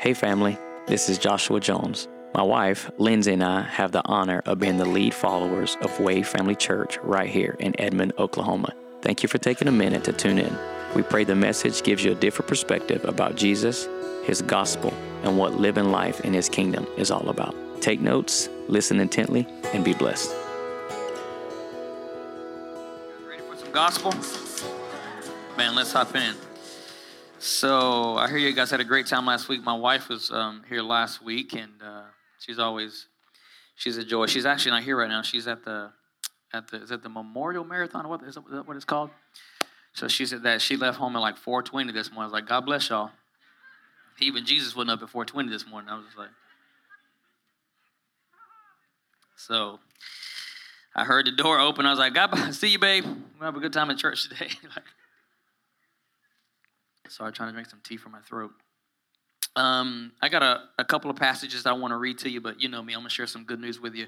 Hey, family, this is Joshua Jones. My wife, Lindsay, and I have the honor of being the lead followers of Way Family Church right here in Edmond, Oklahoma. Thank you for taking a minute to tune in. We pray the message gives you a different perspective about Jesus, His gospel, and what living life in His kingdom is all about. Take notes, listen intently, and be blessed. Ready for some gospel? Man, let's hop in. So I hear you guys had a great time last week. My wife was um, here last week, and uh, she's always she's a joy. She's actually not here right now. She's at the at the is it the Memorial Marathon? What is, that what it's called? So she said that she left home at like 4:20 this morning. I was like, God bless y'all. Even Jesus wasn't up at 4:20 this morning. I was like, so I heard the door open. I was like, God, see you, babe. We'll have a good time at church today. like, Sorry, trying to drink some tea from my throat. Um, I got a, a couple of passages I want to read to you, but you know me, I'm going to share some good news with you.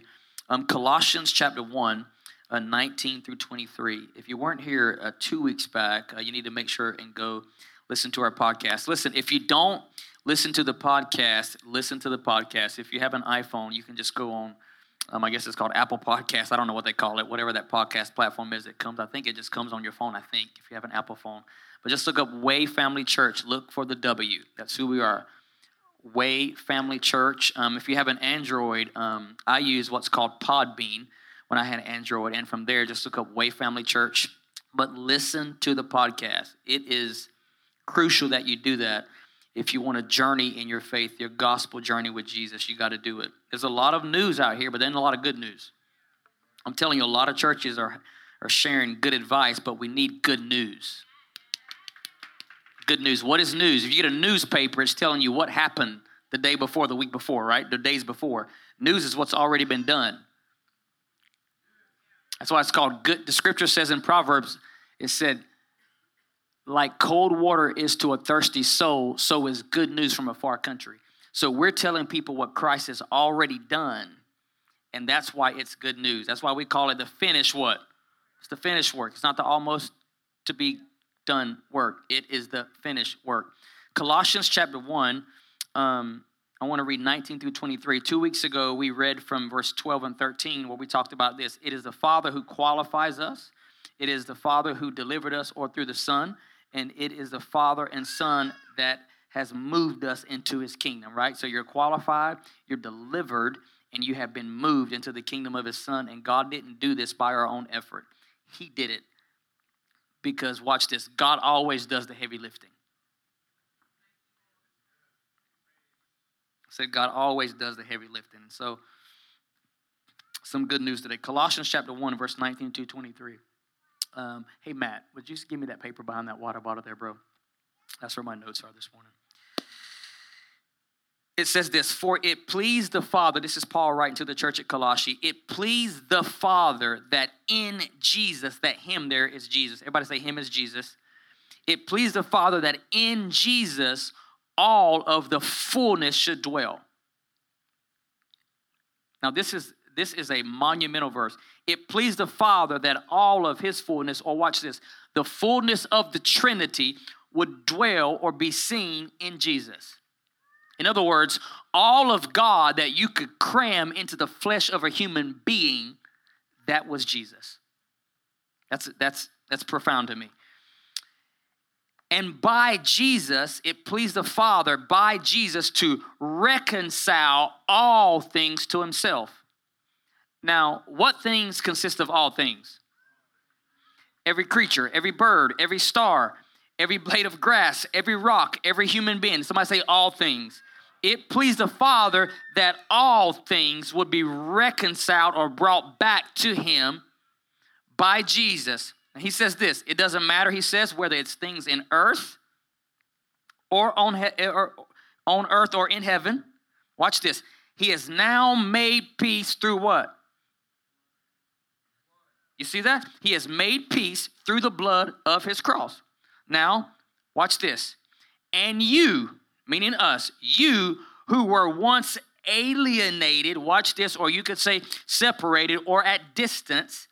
Um, Colossians chapter 1, uh, 19 through 23. If you weren't here uh, two weeks back, uh, you need to make sure and go listen to our podcast. Listen, if you don't listen to the podcast, listen to the podcast. If you have an iPhone, you can just go on. Um, I guess it's called Apple Podcast. I don't know what they call it, whatever that podcast platform is that comes. I think it just comes on your phone, I think, if you have an Apple phone. But just look up Way Family Church. Look for the W. That's who we are. Way Family Church. Um, if you have an Android, um, I use what's called Podbean when I had Android. And from there, just look up Way Family Church. But listen to the podcast. It is crucial that you do that. If you want to journey in your faith, your gospel journey with Jesus, you got to do it. There's a lot of news out here, but then a lot of good news. I'm telling you, a lot of churches are, are sharing good advice, but we need good news good news. What is news? If you get a newspaper, it's telling you what happened the day before, the week before, right? The days before. News is what's already been done. That's why it's called good. The scripture says in Proverbs, it said, like cold water is to a thirsty soul, so is good news from a far country. So we're telling people what Christ has already done, and that's why it's good news. That's why we call it the finished what? It's the finished work. It's not the almost to be done work. It is the finished work. Colossians chapter 1, um, I want to read 19 through 23. Two weeks ago, we read from verse 12 and 13 where we talked about this. It is the Father who qualifies us, it is the Father who delivered us or through the Son, and it is the Father and Son that has moved us into his kingdom, right? So you're qualified, you're delivered, and you have been moved into the kingdom of his Son. And God didn't do this by our own effort, He did it because watch this God always does the heavy lifting. Said God always does the heavy lifting. So, some good news today. Colossians chapter 1, verse 19 to 23. Um, hey, Matt, would you just give me that paper behind that water bottle there, bro? That's where my notes are this morning it says this For it pleased the Father, this is Paul writing to the church at Colossae, it pleased the Father that in Jesus, that Him there is Jesus. Everybody say, Him is Jesus. It pleased the Father that in Jesus all of the fullness should dwell. Now, this is this is a monumental verse. It pleased the Father that all of his fullness, or watch this, the fullness of the Trinity would dwell or be seen in Jesus. In other words, all of God that you could cram into the flesh of a human being, that was Jesus. That's, that's, that's profound to me. And by Jesus, it pleased the Father, by Jesus, to reconcile all things to Himself. Now, what things consist of all things? Every creature, every bird, every star, every blade of grass, every rock, every human being. Somebody say all things it pleased the Father that all things would be reconciled or brought back to Him by Jesus. And he says this it doesn't matter, he says, whether it's things in earth or on, he- or on earth or in heaven. Watch this. He has now made peace through what? You see that? He has made peace through the blood of his cross. Now, watch this. And you, meaning us, you who were once alienated, watch this, or you could say separated or at distance,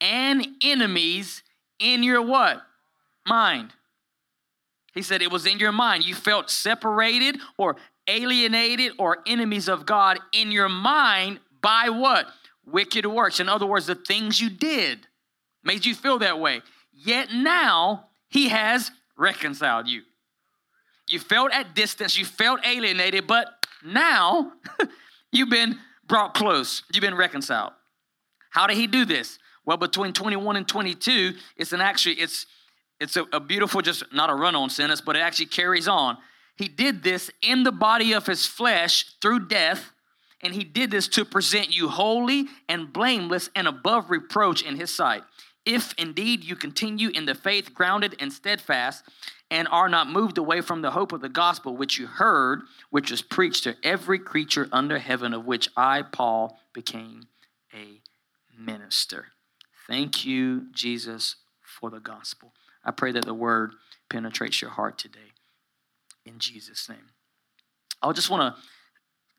and enemies in your what? Mind. He said it was in your mind. You felt separated or alienated or enemies of God in your mind by what? Wicked works. In other words, the things you did made you feel that way. Yet now he has reconciled you. You felt at distance, you felt alienated, but now you've been brought close, you've been reconciled. How did he do this? Well, between 21 and 22, it's an actually, it's it's a, a beautiful, just not a run-on sentence, but it actually carries on. He did this in the body of his flesh through death, and he did this to present you holy and blameless and above reproach in his sight. If indeed you continue in the faith, grounded and steadfast, and are not moved away from the hope of the gospel which you heard, which was preached to every creature under heaven, of which I, Paul, became a minister. Thank you, Jesus, for the gospel. I pray that the word penetrates your heart today in Jesus' name. I just want to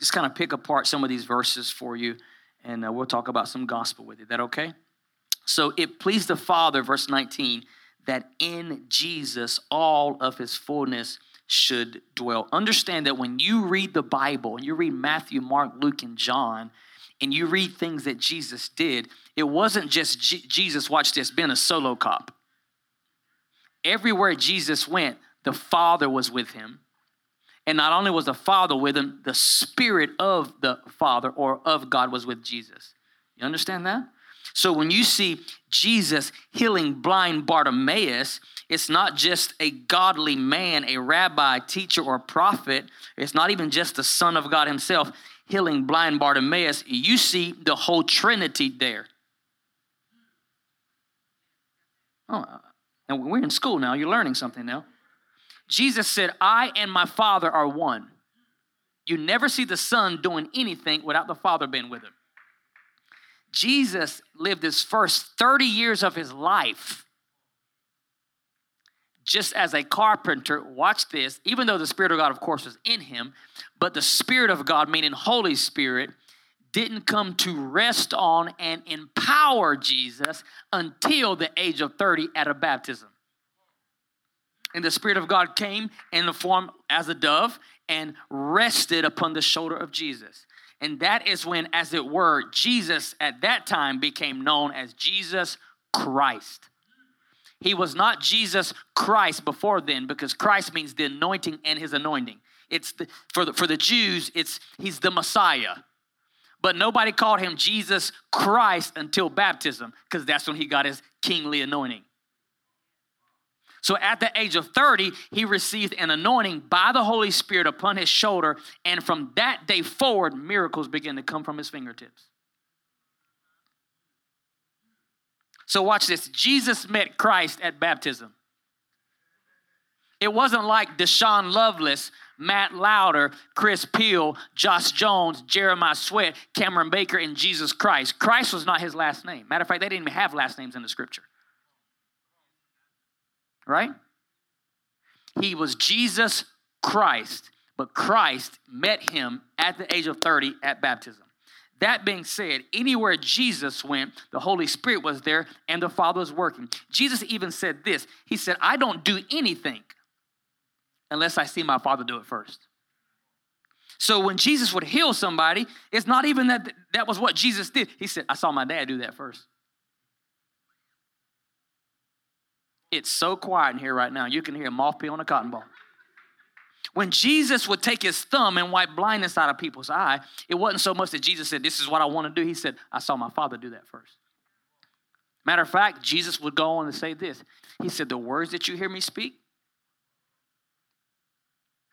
just kind of pick apart some of these verses for you, and uh, we'll talk about some gospel with you. That okay? So it pleased the Father, verse 19, that in Jesus all of his fullness should dwell. Understand that when you read the Bible, and you read Matthew, Mark, Luke, and John, and you read things that Jesus did, it wasn't just G- Jesus, watch this, being a solo cop. Everywhere Jesus went, the Father was with him. And not only was the Father with him, the Spirit of the Father or of God was with Jesus. You understand that? So when you see Jesus healing blind Bartimaeus, it's not just a godly man, a rabbi, teacher, or prophet. It's not even just the Son of God Himself healing blind Bartimaeus. You see the whole Trinity there. Oh, uh, and we're in school now. You're learning something now. Jesus said, I and my Father are one. You never see the Son doing anything without the Father being with him. Jesus lived his first 30 years of his life just as a carpenter. Watch this, even though the Spirit of God, of course, was in him, but the Spirit of God, meaning Holy Spirit, didn't come to rest on and empower Jesus until the age of 30 at a baptism. And the Spirit of God came in the form as a dove and rested upon the shoulder of Jesus. And that is when, as it were, Jesus at that time became known as Jesus Christ. He was not Jesus Christ before then because Christ means the anointing and his anointing. It's the, for the, for the Jews, it's he's the Messiah. But nobody called him Jesus Christ until baptism because that's when he got his kingly anointing. So at the age of 30, he received an anointing by the Holy Spirit upon his shoulder, and from that day forward, miracles began to come from his fingertips. So watch this. Jesus met Christ at baptism. It wasn't like Deshaun Lovelace, Matt Lauder, Chris Peel, Josh Jones, Jeremiah Sweat, Cameron Baker, and Jesus Christ. Christ was not his last name. Matter of fact, they didn't even have last names in the scripture right? He was Jesus Christ, but Christ met him at the age of 30 at baptism. That being said, anywhere Jesus went, the Holy Spirit was there and the Father was working. Jesus even said this He said, I don't do anything unless I see my Father do it first. So when Jesus would heal somebody, it's not even that that was what Jesus did. He said, I saw my dad do that first. It's so quiet in here right now. You can hear a moth pee on a cotton ball. When Jesus would take his thumb and wipe blindness out of people's eye, it wasn't so much that Jesus said, This is what I want to do. He said, I saw my father do that first. Matter of fact, Jesus would go on to say this. He said, The words that you hear me speak,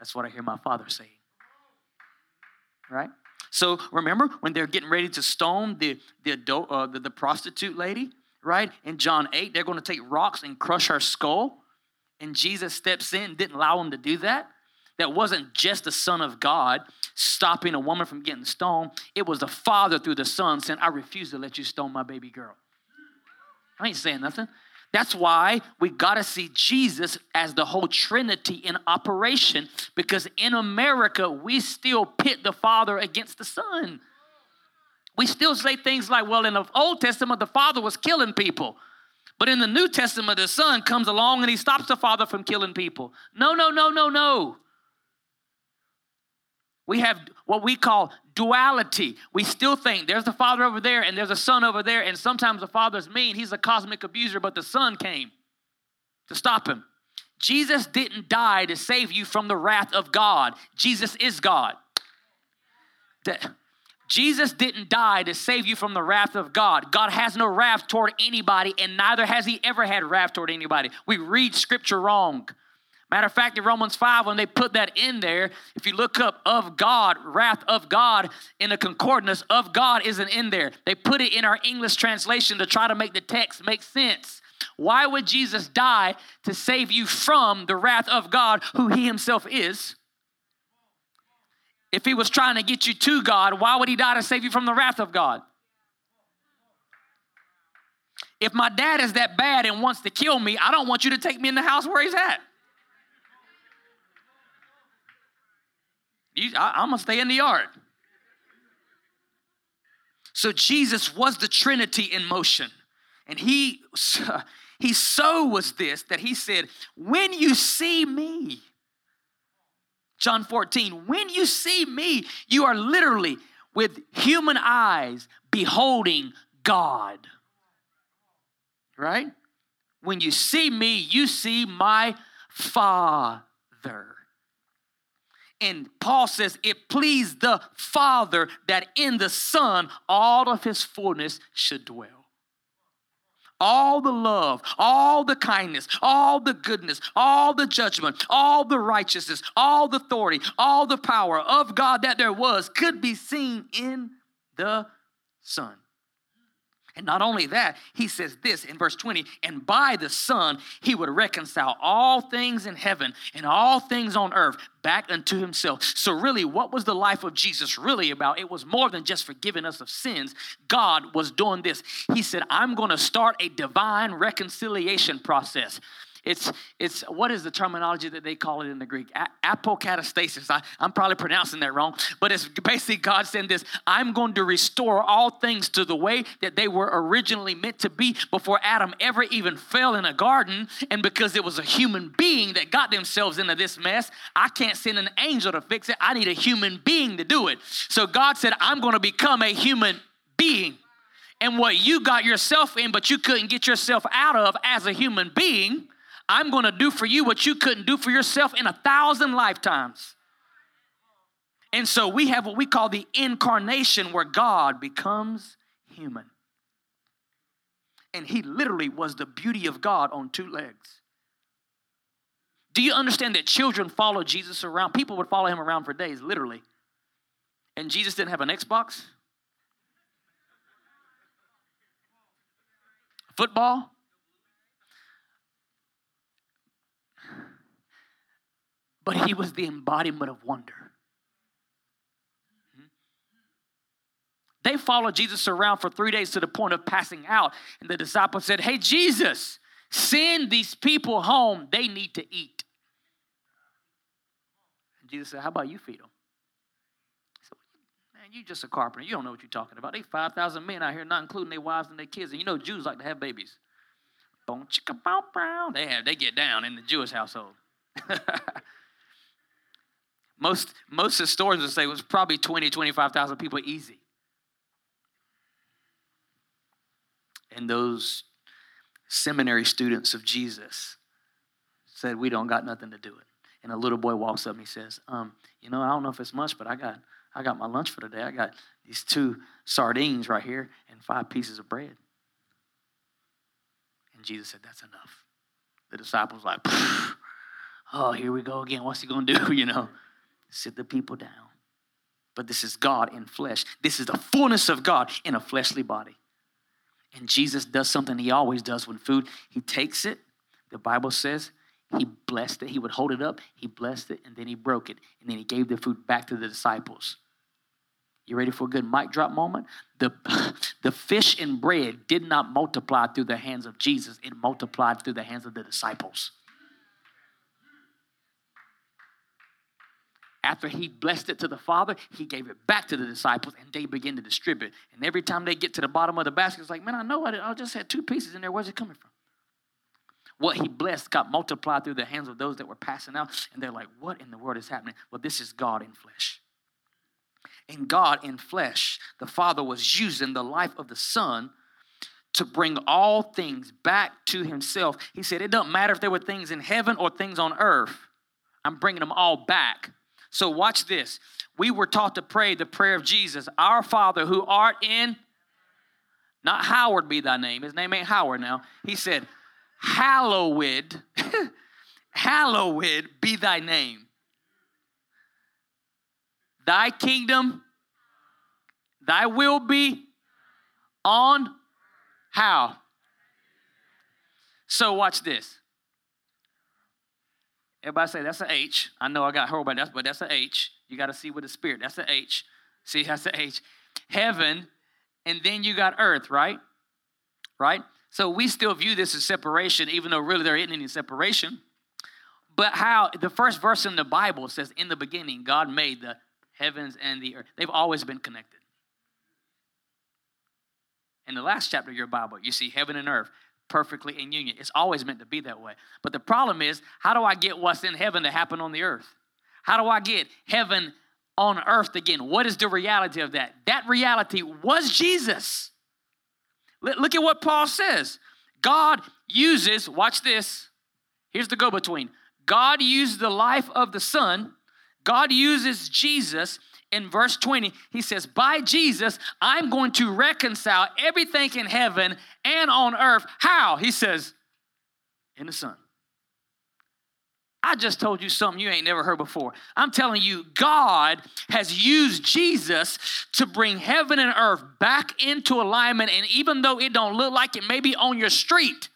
that's what I hear my father saying. Right? So remember when they're getting ready to stone the, the, adult, uh, the, the prostitute lady? Right? In John 8, they're going to take rocks and crush her skull. And Jesus steps in, didn't allow them to do that. That wasn't just the Son of God stopping a woman from getting stoned. It was the Father through the Son saying, I refuse to let you stone my baby girl. I ain't saying nothing. That's why we got to see Jesus as the whole Trinity in operation because in America, we still pit the Father against the Son. We still say things like, well, in the Old Testament, the Father was killing people. But in the New Testament, the Son comes along and he stops the Father from killing people. No, no, no, no, no. We have what we call duality. We still think there's the father over there and there's a son over there, and sometimes the father's mean. He's a cosmic abuser, but the son came to stop him. Jesus didn't die to save you from the wrath of God. Jesus is God. Jesus didn't die to save you from the wrath of God. God has no wrath toward anybody, and neither has He ever had wrath toward anybody. We read Scripture wrong. Matter of fact, in Romans 5, when they put that in there, if you look up of God, wrath of God in the concordance, of God isn't in there. They put it in our English translation to try to make the text make sense. Why would Jesus die to save you from the wrath of God, who he himself is? If he was trying to get you to God, why would he die to save you from the wrath of God? If my dad is that bad and wants to kill me, I don't want you to take me in the house where he's at. You, I, I'm gonna stay in the yard. So Jesus was the Trinity in motion. And he, he so was this that he said, When you see me, John 14, when you see me, you are literally with human eyes beholding God. Right? When you see me, you see my Father. And Paul says, It pleased the Father that in the Son all of his fullness should dwell all the love, all the kindness, all the goodness, all the judgment, all the righteousness, all the authority, all the power of God that there was could be seen in the Son. And not only that, he says this in verse 20, and by the Son, he would reconcile all things in heaven and all things on earth back unto himself. So, really, what was the life of Jesus really about? It was more than just forgiving us of sins. God was doing this. He said, I'm going to start a divine reconciliation process. It's, it's what is the terminology that they call it in the Greek? A- apokatastasis. I, I'm probably pronouncing that wrong, but it's basically God saying this I'm going to restore all things to the way that they were originally meant to be before Adam ever even fell in a garden. And because it was a human being that got themselves into this mess, I can't send an angel to fix it. I need a human being to do it. So God said, I'm going to become a human being. And what you got yourself in, but you couldn't get yourself out of as a human being, I'm going to do for you what you couldn't do for yourself in a thousand lifetimes. And so we have what we call the incarnation where God becomes human. And he literally was the beauty of God on two legs. Do you understand that children follow Jesus around? People would follow him around for days, literally. And Jesus didn't have an Xbox, football, but he was the embodiment of wonder. They followed Jesus around for three days to the point of passing out. And the disciples said, Hey, Jesus, send these people home. They need to eat. And Jesus said, How about you feed them? Said, Man, you just a carpenter. You don't know what you're talking about. They 5,000 men out here, not including their wives and their kids. And you know Jews like to have babies. Boom, chicka, bow, brown. They have, they get down in the Jewish household. Most, most historians would say it was probably 20, 25,000 people easy. And those seminary students of Jesus said, We don't got nothing to do it. And a little boy walks up and he says, um, You know, I don't know if it's much, but I got, I got my lunch for today. I got these two sardines right here and five pieces of bread. And Jesus said, That's enough. The disciples like, Oh, here we go again. What's he going to do? You know sit the people down. But this is God in flesh. This is the fullness of God in a fleshly body. And Jesus does something he always does when food, he takes it, the Bible says, he blessed it. He would hold it up, he blessed it, and then he broke it. And then he gave the food back to the disciples. You ready for a good mic drop moment? The, the fish and bread did not multiply through the hands of Jesus, it multiplied through the hands of the disciples. After he blessed it to the Father, he gave it back to the disciples and they began to distribute. And every time they get to the bottom of the basket, it's like, man, I know I, I just had two pieces in there. Where's it coming from? What he blessed got multiplied through the hands of those that were passing out. And they're like, what in the world is happening? Well, this is God in flesh. in God in flesh. The Father was using the life of the Son to bring all things back to Himself. He said, It doesn't matter if there were things in heaven or things on earth, I'm bringing them all back. So, watch this. We were taught to pray the prayer of Jesus Our Father who art in, not Howard be thy name. His name ain't Howard now. He said, Hallowed, hallowed be thy name. Thy kingdom, thy will be on how? So watch this. Everybody say that's an H. I know I got her, but that's but that's an H. You got to see with the spirit. That's an H. See, that's an H. Heaven, and then you got earth, right? Right? So we still view this as separation, even though really there isn't any separation. But how the first verse in the Bible says, In the beginning, God made the heavens and the earth. They've always been connected. In the last chapter of your Bible, you see heaven and earth perfectly in union. It's always meant to be that way. But the problem is, how do I get what's in heaven to happen on the earth? How do I get heaven on earth again? What is the reality of that? That reality was Jesus. Look at what Paul says. God uses, watch this. Here's the go between. God used the life of the Son God uses Jesus in verse 20. He says, By Jesus, I'm going to reconcile everything in heaven and on earth. How? He says, In the Son. I just told you something you ain't never heard before. I'm telling you, God has used Jesus to bring heaven and earth back into alignment. And even though it don't look like it may be on your street,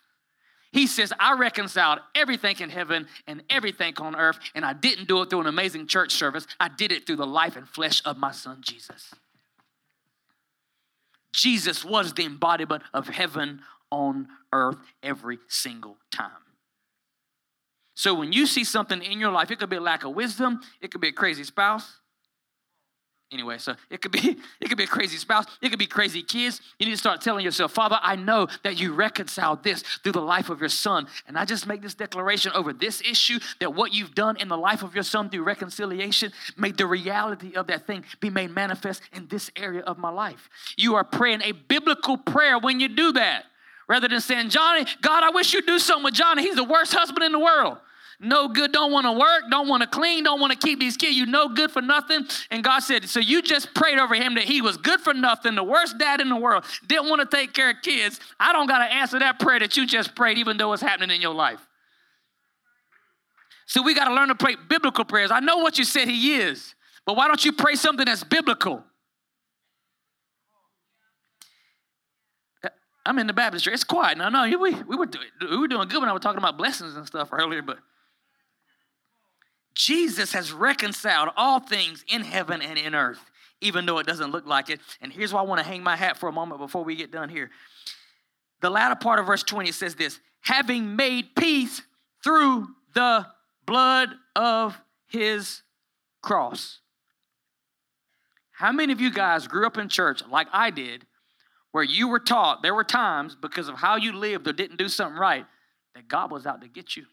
he says, I reconciled everything in heaven and everything on earth, and I didn't do it through an amazing church service. I did it through the life and flesh of my son Jesus. Jesus was the embodiment of heaven on earth every single time. So when you see something in your life, it could be a lack of wisdom, it could be a crazy spouse, Anyway, so it could be it could be a crazy spouse, it could be crazy kids. You need to start telling yourself, Father, I know that you reconciled this through the life of your son. And I just make this declaration over this issue that what you've done in the life of your son through reconciliation, made the reality of that thing be made manifest in this area of my life. You are praying a biblical prayer when you do that. Rather than saying, Johnny, God, I wish you'd do something with Johnny. He's the worst husband in the world no good, don't want to work, don't want to clean, don't want to keep these kids. You no good for nothing. And God said, So you just prayed over him that he was good for nothing, the worst dad in the world, didn't want to take care of kids. I don't got to answer that prayer that you just prayed, even though it's happening in your life. So we got to learn to pray biblical prayers. I know what you said he is, but why don't you pray something that's biblical? I'm in the Baptist church. It's quiet. No, no, we, we, were, we were doing good when I was talking about blessings and stuff earlier, but Jesus has reconciled all things in heaven and in earth, even though it doesn't look like it. And here's why I want to hang my hat for a moment before we get done here. The latter part of verse 20 says this having made peace through the blood of his cross. How many of you guys grew up in church like I did, where you were taught there were times because of how you lived or didn't do something right that God was out to get you?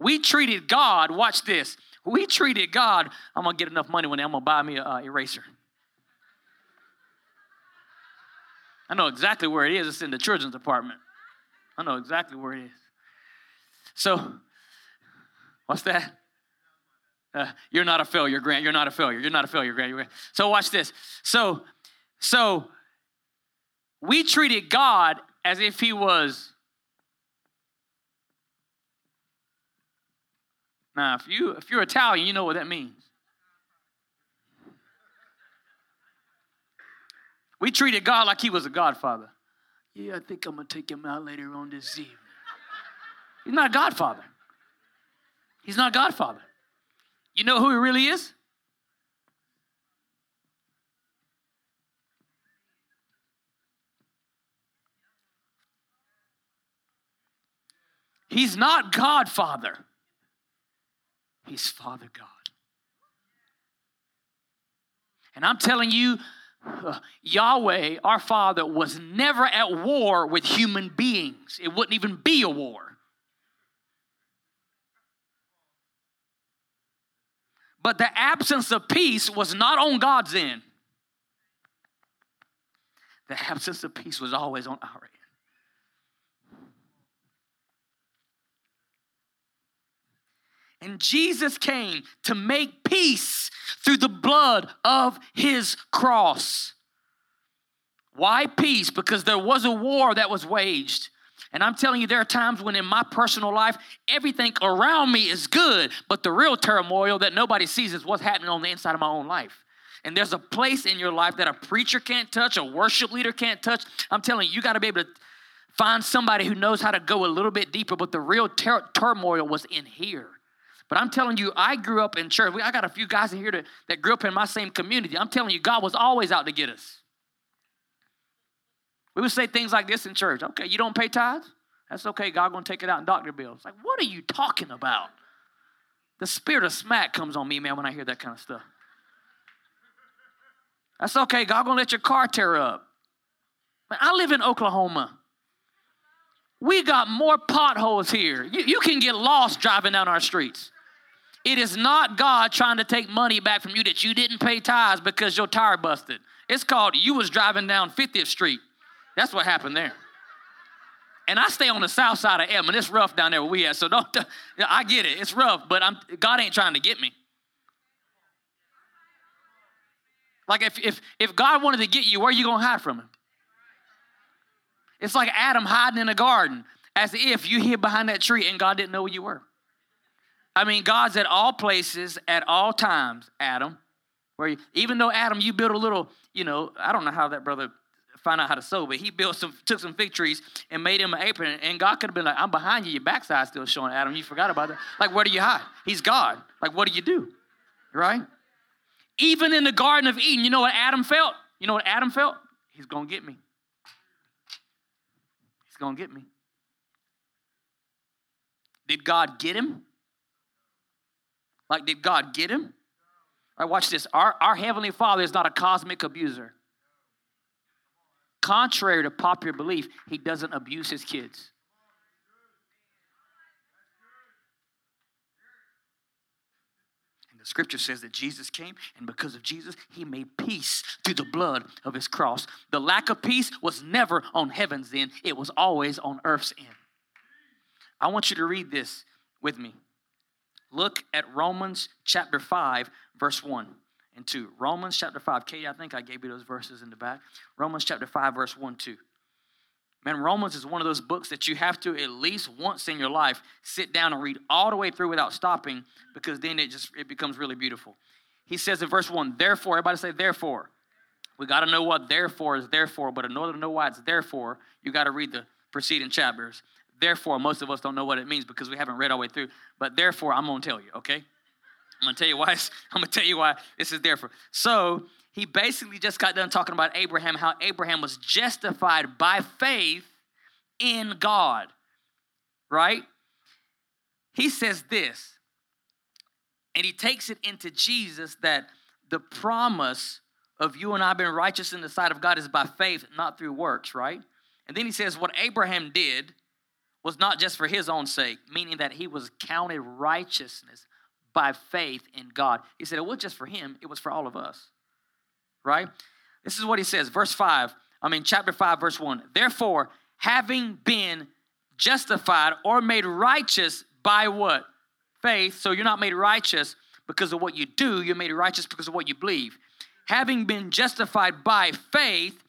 We treated God, watch this. We treated God, I'm gonna get enough money one day, I'm gonna buy me an uh, eraser. I know exactly where it is. It's in the children's department. I know exactly where it is. So, what's that? Uh, you're not a failure, Grant. You're not a failure. You're not a failure, Grant. So watch this. So, so we treated God as if He was Now, if you if you're Italian, you know what that means. We treated God like he was a godfather. Yeah, I think I'm gonna take him out later on this evening. He's not a godfather. He's not a godfather. You know who he really is? He's not Godfather. He's Father God. And I'm telling you, uh, Yahweh, our Father, was never at war with human beings. It wouldn't even be a war. But the absence of peace was not on God's end. The absence of peace was always on our end. And Jesus came to make peace through the blood of his cross. Why peace? Because there was a war that was waged. And I'm telling you, there are times when in my personal life, everything around me is good, but the real turmoil that nobody sees is what's happening on the inside of my own life. And there's a place in your life that a preacher can't touch, a worship leader can't touch. I'm telling you, you got to be able to find somebody who knows how to go a little bit deeper, but the real ter- turmoil was in here. But I'm telling you, I grew up in church. I got a few guys in here that, that grew up in my same community. I'm telling you, God was always out to get us. We would say things like this in church. Okay, you don't pay tithes? That's okay. God gonna take it out in doctor bills. Like, what are you talking about? The spirit of smack comes on me, man, when I hear that kind of stuff. That's okay. God gonna let your car tear up. Man, I live in Oklahoma. We got more potholes here. You, you can get lost driving down our streets. It is not God trying to take money back from you that you didn't pay tithes because your tire busted. It's called you was driving down 50th Street. That's what happened there. And I stay on the south side of Edmond. It's rough down there where we at. So don't. I get it. It's rough, but I'm, God ain't trying to get me. Like if if if God wanted to get you, where are you gonna hide from Him? It's like Adam hiding in a garden, as if you hid behind that tree and God didn't know where you were. I mean, God's at all places at all times, Adam. Where you, even though Adam, you built a little, you know, I don't know how that brother found out how to sew, but he built some, took some fig trees and made him an apron. And God could have been like, I'm behind you, your backside still showing, Adam. You forgot about that. Like, where do you hide? He's God. Like, what do you do? Right? Even in the Garden of Eden, you know what Adam felt? You know what Adam felt? He's gonna get me. He's gonna get me. Did God get him? Like, did God get him? All right, watch this. Our, our Heavenly Father is not a cosmic abuser. Contrary to popular belief, he doesn't abuse his kids. And the scripture says that Jesus came, and because of Jesus, he made peace through the blood of his cross. The lack of peace was never on heaven's end, it was always on earth's end. I want you to read this with me. Look at Romans chapter 5, verse 1 and 2. Romans chapter 5. Katie, I think I gave you those verses in the back. Romans chapter 5, verse 1, 2. Man, Romans is one of those books that you have to at least once in your life sit down and read all the way through without stopping because then it just it becomes really beautiful. He says in verse 1, therefore, everybody say therefore. We got to know what therefore is therefore, but in order to know why it's therefore, you got to read the preceding chapters. Therefore, most of us don't know what it means because we haven't read the way through. But therefore, I'm going to tell you, okay? I'm going to tell you why. I'm going to tell you why this is therefore. So he basically just got done talking about Abraham, how Abraham was justified by faith in God, right? He says this, and he takes it into Jesus that the promise of you and I being righteous in the sight of God is by faith, not through works, right? And then he says, what Abraham did was not just for his own sake, meaning that he was counted righteousness by faith in God. He said it was just for him, it was for all of us. Right? This is what he says, verse 5, I mean, chapter 5, verse 1. Therefore, having been justified or made righteous by what? Faith. So you're not made righteous because of what you do, you're made righteous because of what you believe. Having been justified by faith,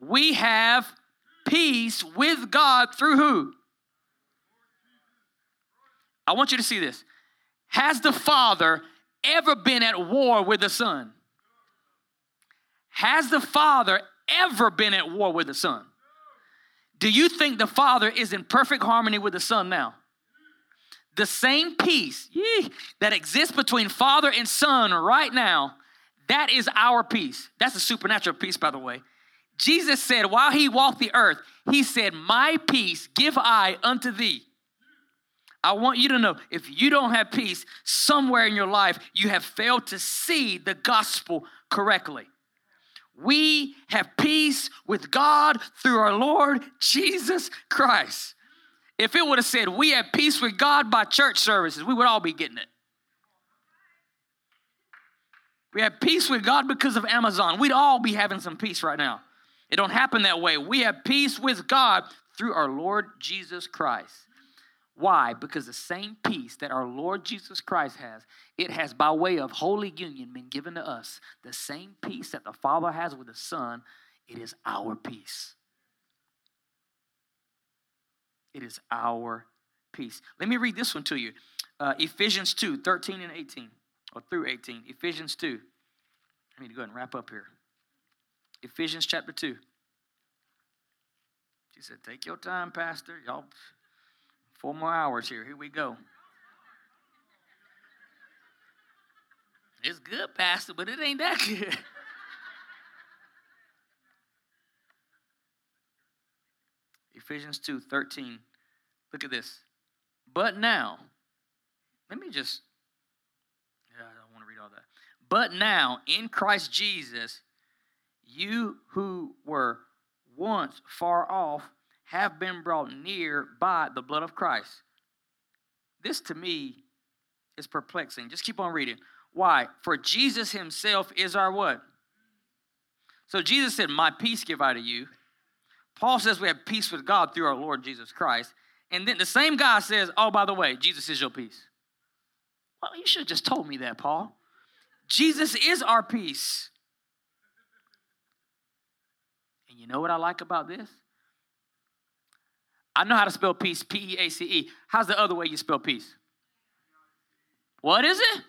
we have peace with God through who? I want you to see this. Has the Father ever been at war with the Son? Has the Father ever been at war with the Son? Do you think the Father is in perfect harmony with the Son now? The same peace yee, that exists between Father and Son right now, that is our peace. That's a supernatural peace, by the way. Jesus said, while he walked the earth, he said, My peace give I unto thee. I want you to know if you don't have peace, somewhere in your life, you have failed to see the gospel correctly. We have peace with God through our Lord Jesus Christ. If it would have said we have peace with God by church services, we would all be getting it. We have peace with God because of Amazon. We'd all be having some peace right now. It don't happen that way. We have peace with God through our Lord Jesus Christ. Why? Because the same peace that our Lord Jesus Christ has, it has by way of holy union been given to us. The same peace that the Father has with the Son, it is our peace. It is our peace. Let me read this one to you uh, Ephesians 2 13 and 18, or through 18. Ephesians 2. I need to go ahead and wrap up here. Ephesians chapter 2. She said, Take your time, Pastor. Y'all, four more hours here. Here we go. It's good, Pastor, but it ain't that good. Ephesians 2 13. Look at this. But now, let me just, yeah, I don't want to read all that. But now, in Christ Jesus, you who were once far off have been brought near by the blood of Christ. This to me is perplexing. Just keep on reading. Why? For Jesus himself is our what? So Jesus said, My peace give I to you. Paul says we have peace with God through our Lord Jesus Christ. And then the same guy says, Oh, by the way, Jesus is your peace. Well, you should have just told me that, Paul. Jesus is our peace. And you know what I like about this? I know how to spell peace, P E A C E. How's the other way you spell peace? What is it?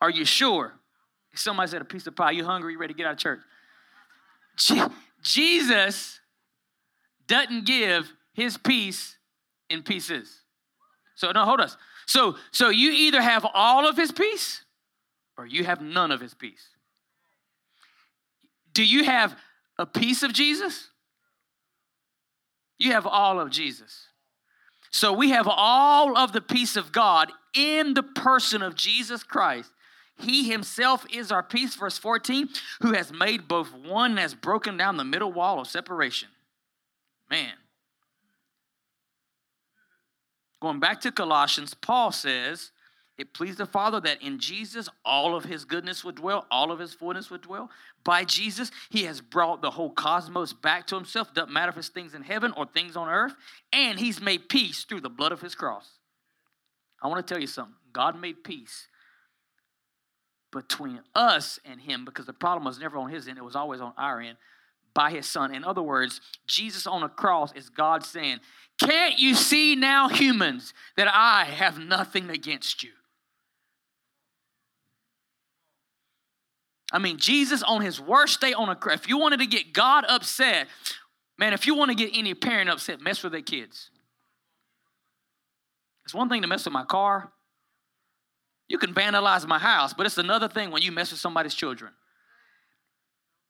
Are you sure? Somebody said a piece of pie. You hungry? You ready to get out of church? Jesus doesn't give his peace in pieces. So no, hold us. So so you either have all of his peace or you have none of his peace. Do you have a piece of Jesus? You have all of Jesus. So we have all of the peace of God in the person of Jesus Christ. He himself is our peace, verse 14, who has made both one and has broken down the middle wall of separation. Man. Going back to Colossians, Paul says, it pleased the Father that in Jesus all of his goodness would dwell, all of his fullness would dwell. By Jesus, he has brought the whole cosmos back to himself. Doesn't matter if it's things in heaven or things on earth. And he's made peace through the blood of his cross. I want to tell you something. God made peace between us and him because the problem was never on his end, it was always on our end by his son. In other words, Jesus on a cross is God saying, Can't you see now, humans, that I have nothing against you? I mean, Jesus on his worst day on a cross, if you wanted to get God upset, man, if you want to get any parent upset, mess with their kids. It's one thing to mess with my car. You can vandalize my house, but it's another thing when you mess with somebody's children.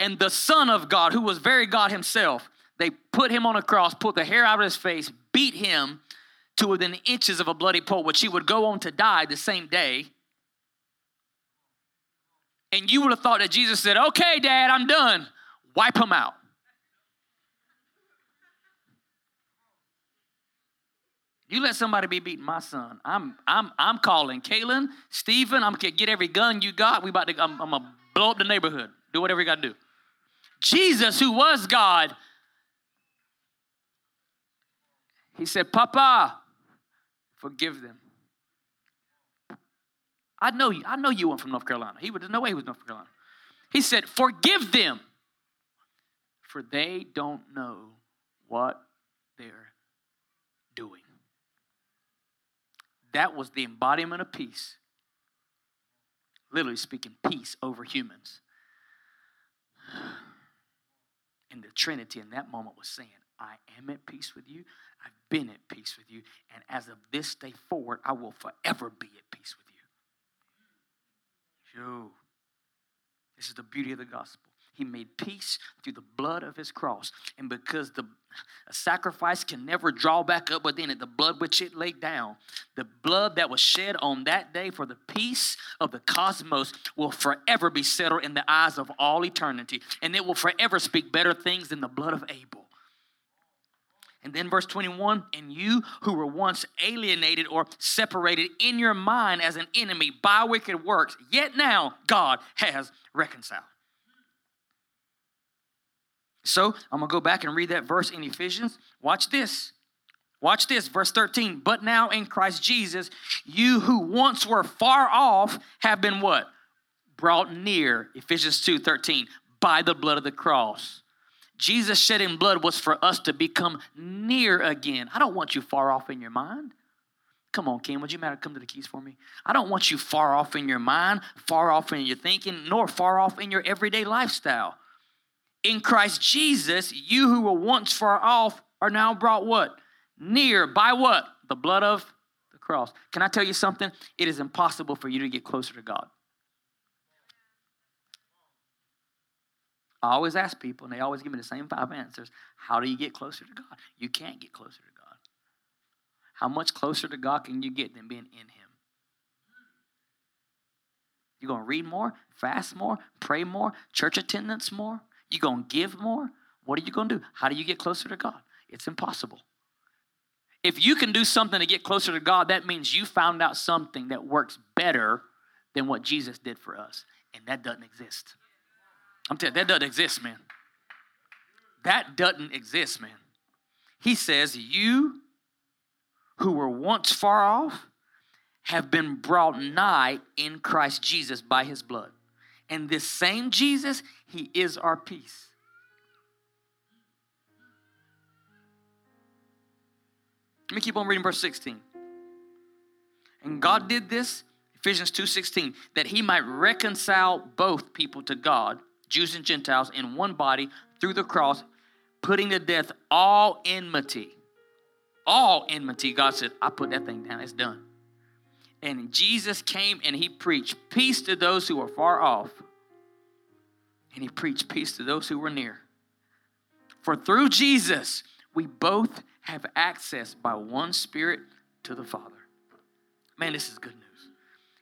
And the Son of God, who was very God himself, they put him on a cross, pulled the hair out of his face, beat him to within inches of a bloody pole, which he would go on to die the same day. And you would have thought that Jesus said, Okay, Dad, I'm done. Wipe him out. You let somebody be beating my son. I'm I'm I'm calling Kalen, Stephen. I'm gonna get every gun you got. We about to. I'm, I'm gonna blow up the neighborhood. Do whatever you got to do. Jesus, who was God, he said, "Papa, forgive them." I know you. I know you went from North Carolina. He would no way he was North Carolina. He said, "Forgive them, for they don't know what they're doing." That was the embodiment of peace. Literally speaking, peace over humans. And the Trinity in that moment was saying, I am at peace with you. I've been at peace with you. And as of this day forward, I will forever be at peace with you. Yo, this is the beauty of the gospel. He made peace through the blood of his cross. And because the a sacrifice can never draw back up within it, the blood which it laid down, the blood that was shed on that day for the peace of the cosmos will forever be settled in the eyes of all eternity. And it will forever speak better things than the blood of Abel. And then verse 21 and you who were once alienated or separated in your mind as an enemy by wicked works, yet now God has reconciled. So I'm going to go back and read that verse in Ephesians. Watch this. Watch this, verse 13. But now in Christ Jesus, you who once were far off have been what? Brought near, Ephesians 2 13, by the blood of the cross. Jesus shedding blood was for us to become near again. I don't want you far off in your mind. Come on, Kim, would you matter come to the keys for me? I don't want you far off in your mind, far off in your thinking, nor far off in your everyday lifestyle. In Christ Jesus, you who were once far off are now brought what? Near by what? The blood of the cross. Can I tell you something? It is impossible for you to get closer to God. I always ask people, and they always give me the same five answers. How do you get closer to God? You can't get closer to God. How much closer to God can you get than being in Him? You're going to read more, fast more, pray more, church attendance more? You're going to give more? What are you going to do? How do you get closer to God? It's impossible. If you can do something to get closer to God, that means you found out something that works better than what Jesus did for us. And that doesn't exist. I'm telling you, that doesn't exist, man. That doesn't exist, man. He says, You who were once far off have been brought nigh in Christ Jesus by his blood. And this same Jesus, he is our peace. Let me keep on reading verse 16. And God did this, Ephesians 2:16, that he might reconcile both people to God, Jews and Gentiles, in one body through the cross, putting to death all enmity. All enmity. God said, I put that thing down, it's done. And Jesus came and he preached peace to those who were far off, and he preached peace to those who were near. For through Jesus, we both have access by one Spirit to the Father. Man, this is good news.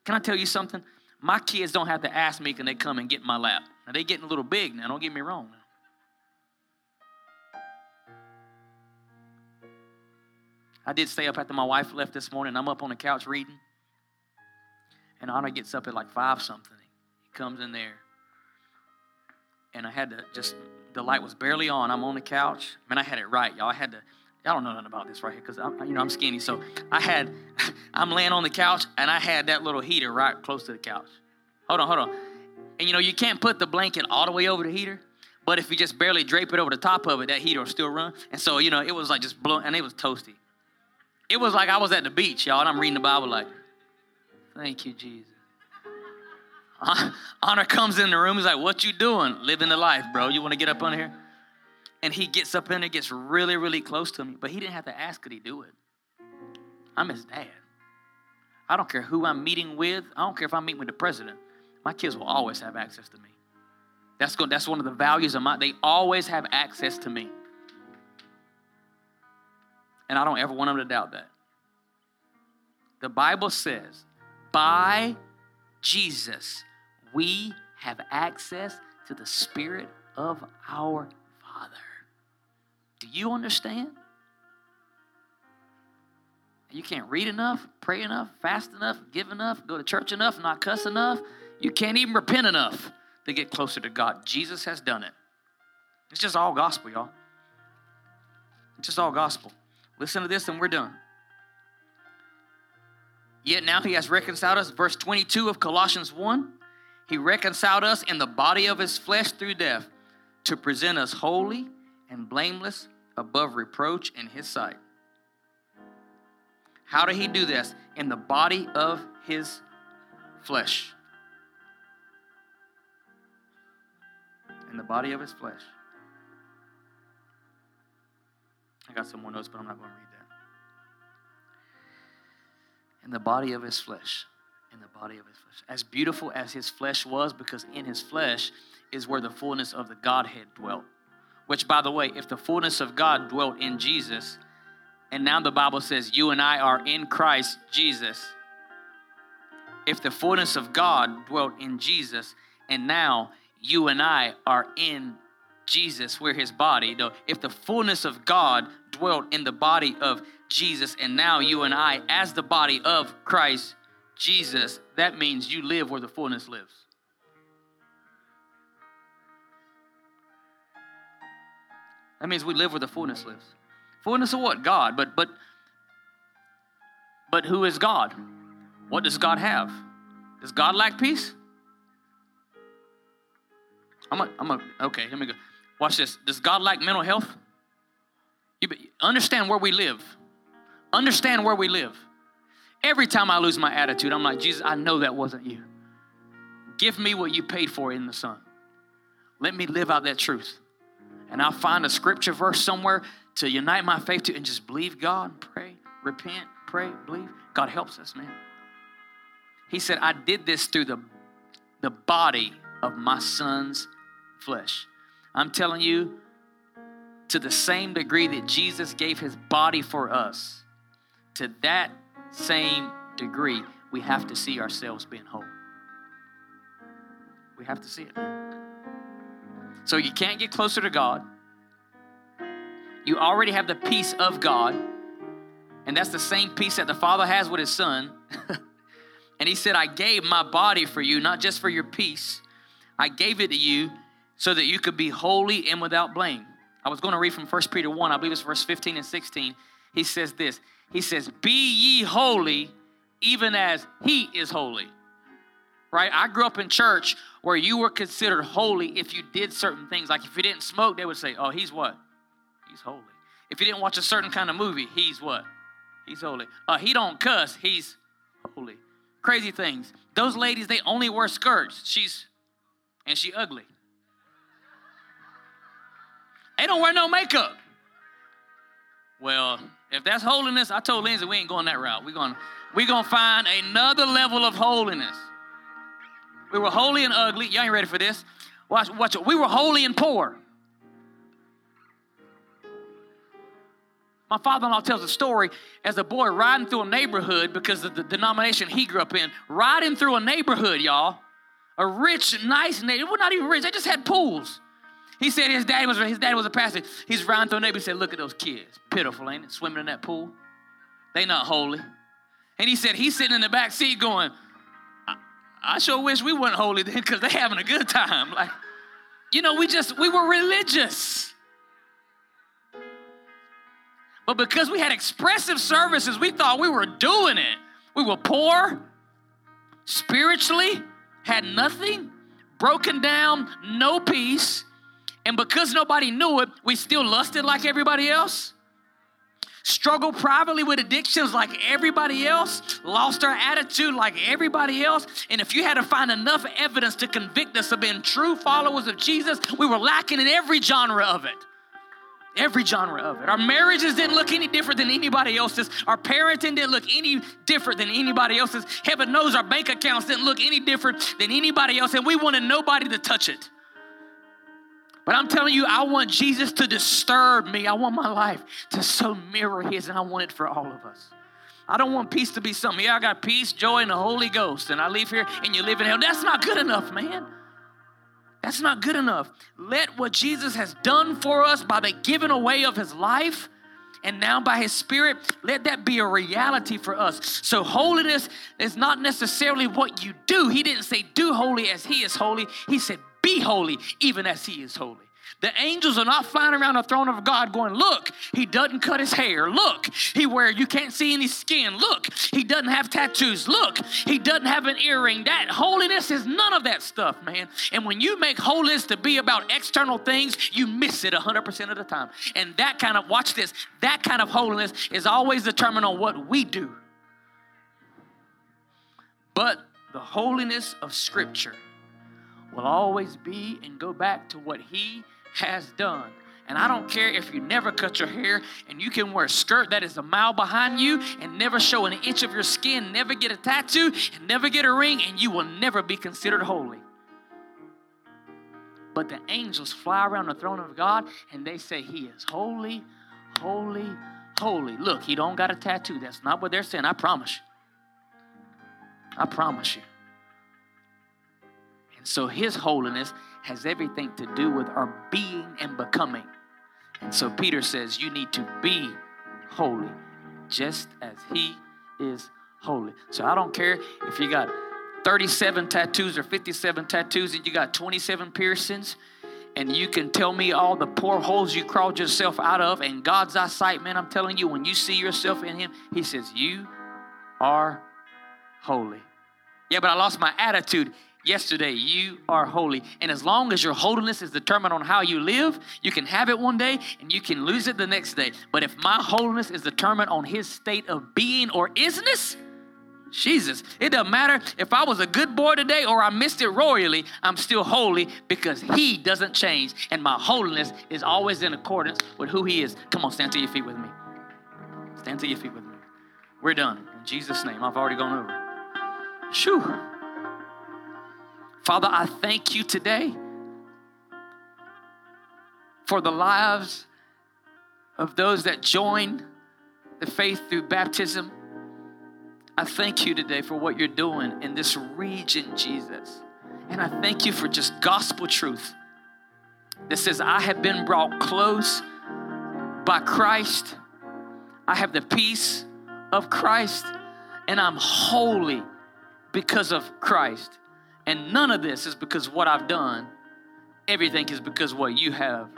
Can I tell you something? My kids don't have to ask me, can they come and get my lap? Now, they getting a little big now, don't get me wrong. I did stay up after my wife left this morning. I'm up on the couch reading. And Honor gets up at like five something. He comes in there. And I had to just, the light was barely on. I'm on the couch. Man, I had it right, y'all. I had to, y'all don't know nothing about this right here because you know, I'm skinny. So I had, I'm laying on the couch and I had that little heater right close to the couch. Hold on, hold on. And you know, you can't put the blanket all the way over the heater. But if you just barely drape it over the top of it, that heater will still run. And so, you know, it was like just blowing, and it was toasty. It was like I was at the beach, y'all, and I'm reading the Bible like, Thank you, Jesus. Honor comes in the room. He's like, What you doing? Living the life, bro. You want to get up on here? And he gets up in there, gets really, really close to me. But he didn't have to ask, could he do it? I'm his dad. I don't care who I'm meeting with. I don't care if I'm meeting with the president. My kids will always have access to me. That's, good. that's one of the values of my, they always have access to me. And I don't ever want them to doubt that. The Bible says by Jesus, we have access to the Spirit of our Father. Do you understand? You can't read enough, pray enough, fast enough, give enough, go to church enough, not cuss enough. You can't even repent enough to get closer to God. Jesus has done it. It's just all gospel, y'all. It's just all gospel. Listen to this and we're done. Yet now he has reconciled us. Verse 22 of Colossians 1 He reconciled us in the body of his flesh through death to present us holy and blameless above reproach in his sight. How did he do this? In the body of his flesh. In the body of his flesh. I got some more notes, but I'm not going to read that. in the body of his flesh. In the body of his flesh. As beautiful as his flesh was, because in his flesh is where the fullness of the Godhead dwelt. Which, by the way, if the fullness of God dwelt in Jesus, and now the Bible says you and I are in Christ Jesus, if the fullness of God dwelt in Jesus, and now you and I are in Jesus, we're his body. No, if the fullness of God dwelt in the body of Jesus, and now you and I, as the body of Christ Jesus, that means you live where the fullness lives. That means we live where the fullness lives. Fullness of what? God. But but but who is God? What does God have? Does God lack peace? I'm a, I'm a, okay, let me go. Watch this. Does God lack mental health? You understand where we live. Understand where we live. Every time I lose my attitude, I'm like, Jesus, I know that wasn't you. Give me what you paid for in the Son. Let me live out that truth. And I'll find a scripture verse somewhere to unite my faith to and just believe God, pray, repent, pray, believe. God helps us, man. He said, I did this through the, the body of my son's flesh. I'm telling you, to the same degree that Jesus gave his body for us, to that same degree, we have to see ourselves being whole. We have to see it. So you can't get closer to God. You already have the peace of God, and that's the same peace that the Father has with His Son. and He said, I gave my body for you, not just for your peace. I gave it to you so that you could be holy and without blame. I was going to read from 1 Peter 1, I believe it's verse 15 and 16. He says this He says, Be ye holy, even as He is holy. Right? I grew up in church where you were considered holy if you did certain things. Like if you didn't smoke, they would say, Oh, he's what? He's holy. If you didn't watch a certain kind of movie, he's what? He's holy. Uh, he don't cuss, he's holy. Crazy things. Those ladies, they only wear skirts. She's and she ugly. They don't wear no makeup. Well, if that's holiness, I told Lindsay we ain't going that route. We're going we gonna find another level of holiness. We were holy and ugly. Y'all ain't ready for this. Watch, watch it. We were holy and poor. My father in law tells a story as a boy riding through a neighborhood because of the denomination he grew up in, riding through a neighborhood, y'all. A rich, nice neighborhood. Well, not even rich, they just had pools. He said his dad was his dad was a pastor. He's riding through a neighborhood. He said, Look at those kids. Pitiful, ain't it? Swimming in that pool. They not holy. And he said he's sitting in the back seat going, I, I sure wish we weren't holy then because they're having a good time. Like, you know, we just we were religious. But because we had expressive services, we thought we were doing it. We were poor, spiritually, had nothing, broken down, no peace. And because nobody knew it, we still lusted like everybody else. Struggled privately with addictions like everybody else, lost our attitude like everybody else. And if you had to find enough evidence to convict us of being true followers of Jesus, we were lacking in every genre of it. Every genre of it. Our marriages didn't look any different than anybody else's. Our parenting didn't look any different than anybody else's. Heaven knows our bank accounts didn't look any different than anybody else, and we wanted nobody to touch it. But I'm telling you, I want Jesus to disturb me. I want my life to so mirror His, and I want it for all of us. I don't want peace to be something. Yeah, I got peace, joy, and the Holy Ghost, and I leave here and you live in hell. That's not good enough, man. That's not good enough. Let what Jesus has done for us by the giving away of his life and now by his spirit, let that be a reality for us. So, holiness is not necessarily what you do. He didn't say, do holy as he is holy. He said, be holy even as he is holy. The angels are not flying around the throne of God going, Look, he doesn't cut his hair. Look, he wear, you can't see any skin. Look, he doesn't have tattoos. Look, he doesn't have an earring. That holiness is none of that stuff, man. And when you make holiness to be about external things, you miss it 100% of the time. And that kind of, watch this, that kind of holiness is always determined on what we do. But the holiness of Scripture will always be and go back to what He has done. And I don't care if you never cut your hair and you can wear a skirt that is a mile behind you and never show an inch of your skin, never get a tattoo, and never get a ring, and you will never be considered holy. But the angels fly around the throne of God and they say, He is holy, holy, holy. Look, he don't got a tattoo. That's not what they're saying. I promise you. I promise you. So his holiness has everything to do with our being and becoming. And so Peter says, You need to be holy, just as he is holy. So I don't care if you got 37 tattoos or 57 tattoos and you got 27 piercings and you can tell me all the poor holes you crawled yourself out of and God's eyesight, man, I'm telling you, when you see yourself in Him, He says, You are holy. Yeah, but I lost my attitude yesterday. You are holy. And as long as your holiness is determined on how you live, you can have it one day and you can lose it the next day. But if my holiness is determined on His state of being or isness, Jesus. It doesn't matter if I was a good boy today or I missed it royally, I'm still holy because He doesn't change. And my holiness is always in accordance with who He is. Come on, stand to your feet with me. Stand to your feet with me. We're done. In Jesus' name. I've already gone over. Shoo. Father, I thank you today for the lives of those that join the faith through baptism. I thank you today for what you're doing in this region, Jesus. And I thank you for just gospel truth that says, I have been brought close by Christ. I have the peace of Christ, and I'm holy because of Christ. And none of this is because what I've done. Everything is because what you have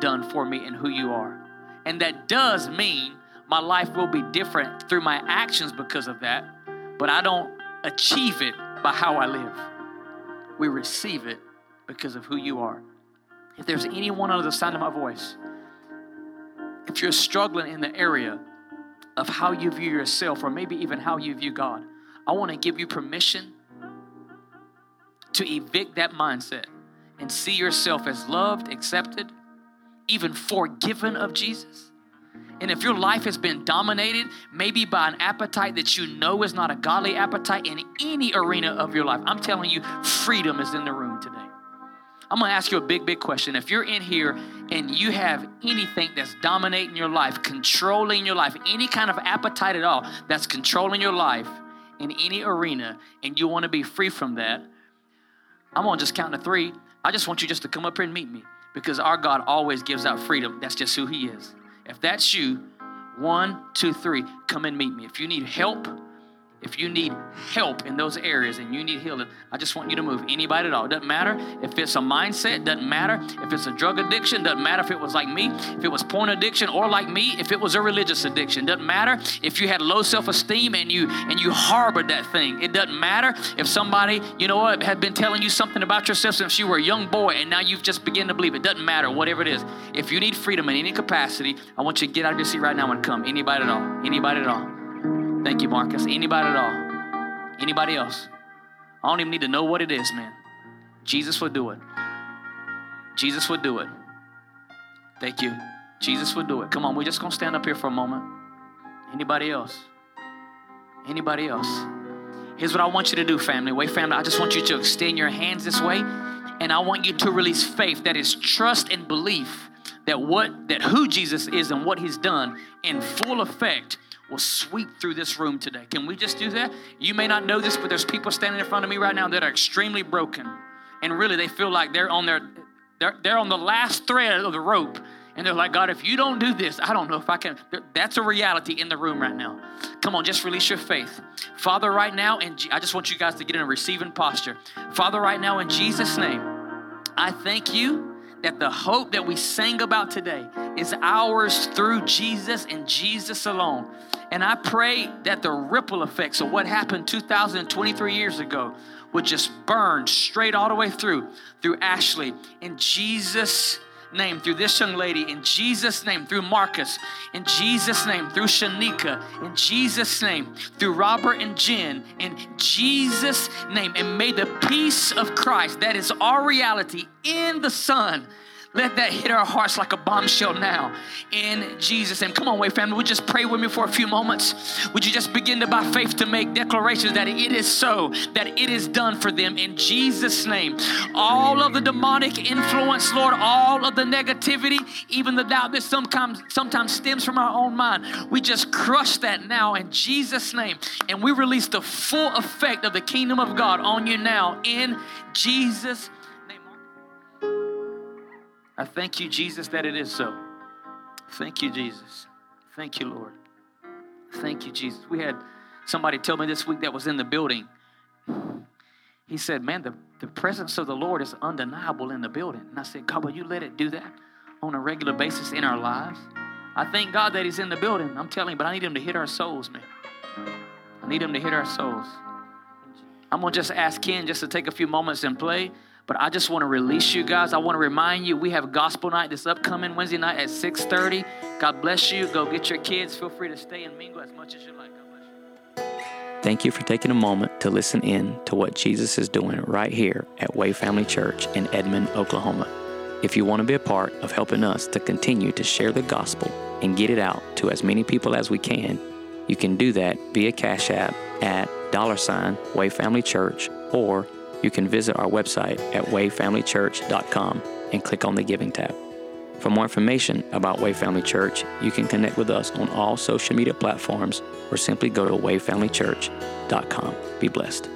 done for me and who you are. And that does mean my life will be different through my actions because of that, but I don't achieve it by how I live. We receive it because of who you are. If there's anyone under the sound of my voice, if you're struggling in the area of how you view yourself or maybe even how you view God, I want to give you permission to evict that mindset and see yourself as loved, accepted, even forgiven of Jesus. And if your life has been dominated, maybe by an appetite that you know is not a godly appetite in any arena of your life, I'm telling you, freedom is in the room today. I'm gonna ask you a big, big question. If you're in here and you have anything that's dominating your life, controlling your life, any kind of appetite at all that's controlling your life in any arena, and you wanna be free from that, I'm gonna just count to three. I just want you just to come up here and meet me because our God always gives out freedom. That's just who He is. If that's you, one, two, three, come and meet me. If you need help, if you need help in those areas and you need healing, I just want you to move. Anybody at all. It doesn't matter if it's a mindset, doesn't matter if it's a drug addiction, doesn't matter if it was like me, if it was porn addiction, or like me, if it was a religious addiction. Doesn't matter if you had low self-esteem and you and you harbored that thing. It doesn't matter if somebody, you know what, had been telling you something about yourself since you were a young boy and now you've just begun to believe. It doesn't matter, whatever it is. If you need freedom in any capacity, I want you to get out of your seat right now and come. Anybody at all. Anybody at all. Thank you, Marcus. Anybody at all? Anybody else? I don't even need to know what it is, man. Jesus would do it. Jesus would do it. Thank you. Jesus would do it. Come on, we're just gonna stand up here for a moment. Anybody else? Anybody else? Here's what I want you to do, family. Wait, family, I just want you to extend your hands this way, and I want you to release faith that is trust and belief that what that who Jesus is and what he's done in full effect will sweep through this room today. Can we just do that? You may not know this, but there's people standing in front of me right now that are extremely broken. And really they feel like they're on their they're, they're on the last thread of the rope. And they're like, God, if you don't do this, I don't know if I can. That's a reality in the room right now. Come on, just release your faith. Father, right now, and I just want you guys to get in a receiving posture. Father, right now, in Jesus' name, I thank you that the hope that we sang about today is ours through Jesus and Jesus alone. And I pray that the ripple effects of what happened 2023 years ago would just burn straight all the way through, through Ashley. In Jesus' name, through this young lady, in Jesus' name, through Marcus, in Jesus' name, through Shanika, in Jesus' name, through Robert and Jen, in Jesus' name. And may the peace of Christ, that is our reality in the Son, Let that hit our hearts like a bombshell now in Jesus' name. Come on, Way family. Would just pray with me for a few moments? Would you just begin to, by faith, to make declarations that it is so, that it is done for them in Jesus' name? All of the demonic influence, Lord, all of the negativity, even the doubt that sometimes, sometimes stems from our own mind, we just crush that now in Jesus' name. And we release the full effect of the kingdom of God on you now in Jesus' I thank you, Jesus, that it is so. Thank you, Jesus. Thank you, Lord. Thank you, Jesus. We had somebody tell me this week that was in the building. He said, Man, the, the presence of the Lord is undeniable in the building. And I said, God, will you let it do that on a regular basis in our lives? I thank God that He's in the building. I'm telling you, but I need Him to hit our souls, man. I need Him to hit our souls. I'm going to just ask Ken just to take a few moments and play. But I just want to release you guys. I want to remind you we have gospel night this upcoming Wednesday night at 6:30. God bless you. Go get your kids. Feel free to stay and mingle as much as you like. You. Thank you for taking a moment to listen in to what Jesus is doing right here at Way Family Church in Edmond, Oklahoma. If you want to be a part of helping us to continue to share the gospel and get it out to as many people as we can, you can do that via Cash App at dollar sign Way Family Church or you can visit our website at wayfamilychurch.com and click on the Giving tab. For more information about Way Family Church, you can connect with us on all social media platforms or simply go to wayfamilychurch.com. Be blessed.